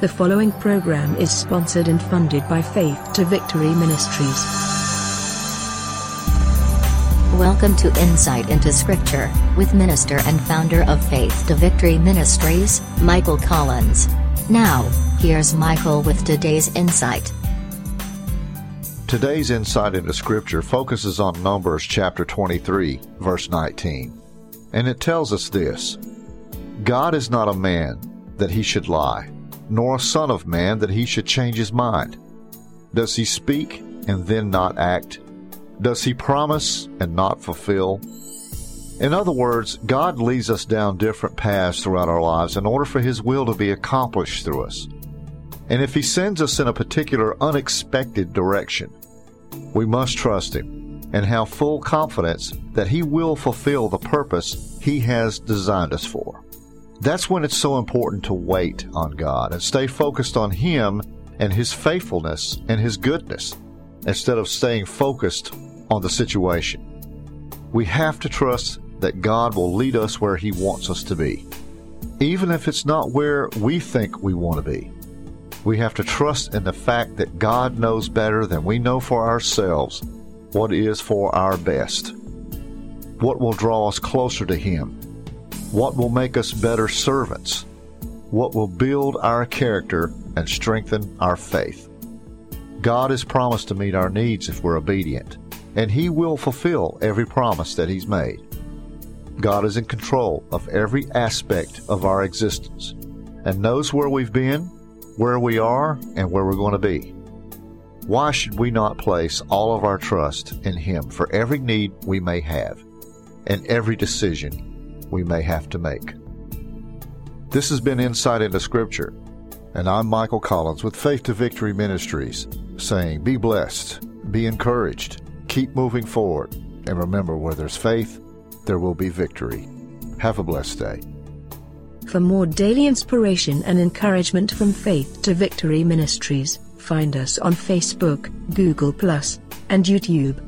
The following program is sponsored and funded by Faith to Victory Ministries. Welcome to Insight into Scripture, with minister and founder of Faith to Victory Ministries, Michael Collins. Now, here's Michael with today's insight. Today's insight into Scripture focuses on Numbers chapter 23, verse 19. And it tells us this God is not a man that he should lie, nor a son of man that he should change his mind. Does he speak and then not act? Does he promise and not fulfill? In other words, God leads us down different paths throughout our lives in order for his will to be accomplished through us. And if he sends us in a particular unexpected direction, we must trust him and have full confidence that he will fulfill the purpose he has designed us for. That's when it's so important to wait on God and stay focused on him and his faithfulness and his goodness instead of staying focused on the situation. We have to trust that God will lead us where he wants us to be, even if it's not where we think we want to be. We have to trust in the fact that God knows better than we know for ourselves what is for our best, what will draw us closer to Him, what will make us better servants, what will build our character and strengthen our faith. God has promised to meet our needs if we're obedient, and He will fulfill every promise that He's made. God is in control of every aspect of our existence and knows where we've been, where we are, and where we're going to be. Why should we not place all of our trust in Him for every need we may have and every decision we may have to make? This has been Insight into Scripture, and I'm Michael Collins with Faith to Victory Ministries, saying, Be blessed, be encouraged, keep moving forward, and remember where there's faith, there will be victory. Have a blessed day. For more daily inspiration and encouragement from Faith to Victory Ministries, find us on Facebook, Google, and YouTube.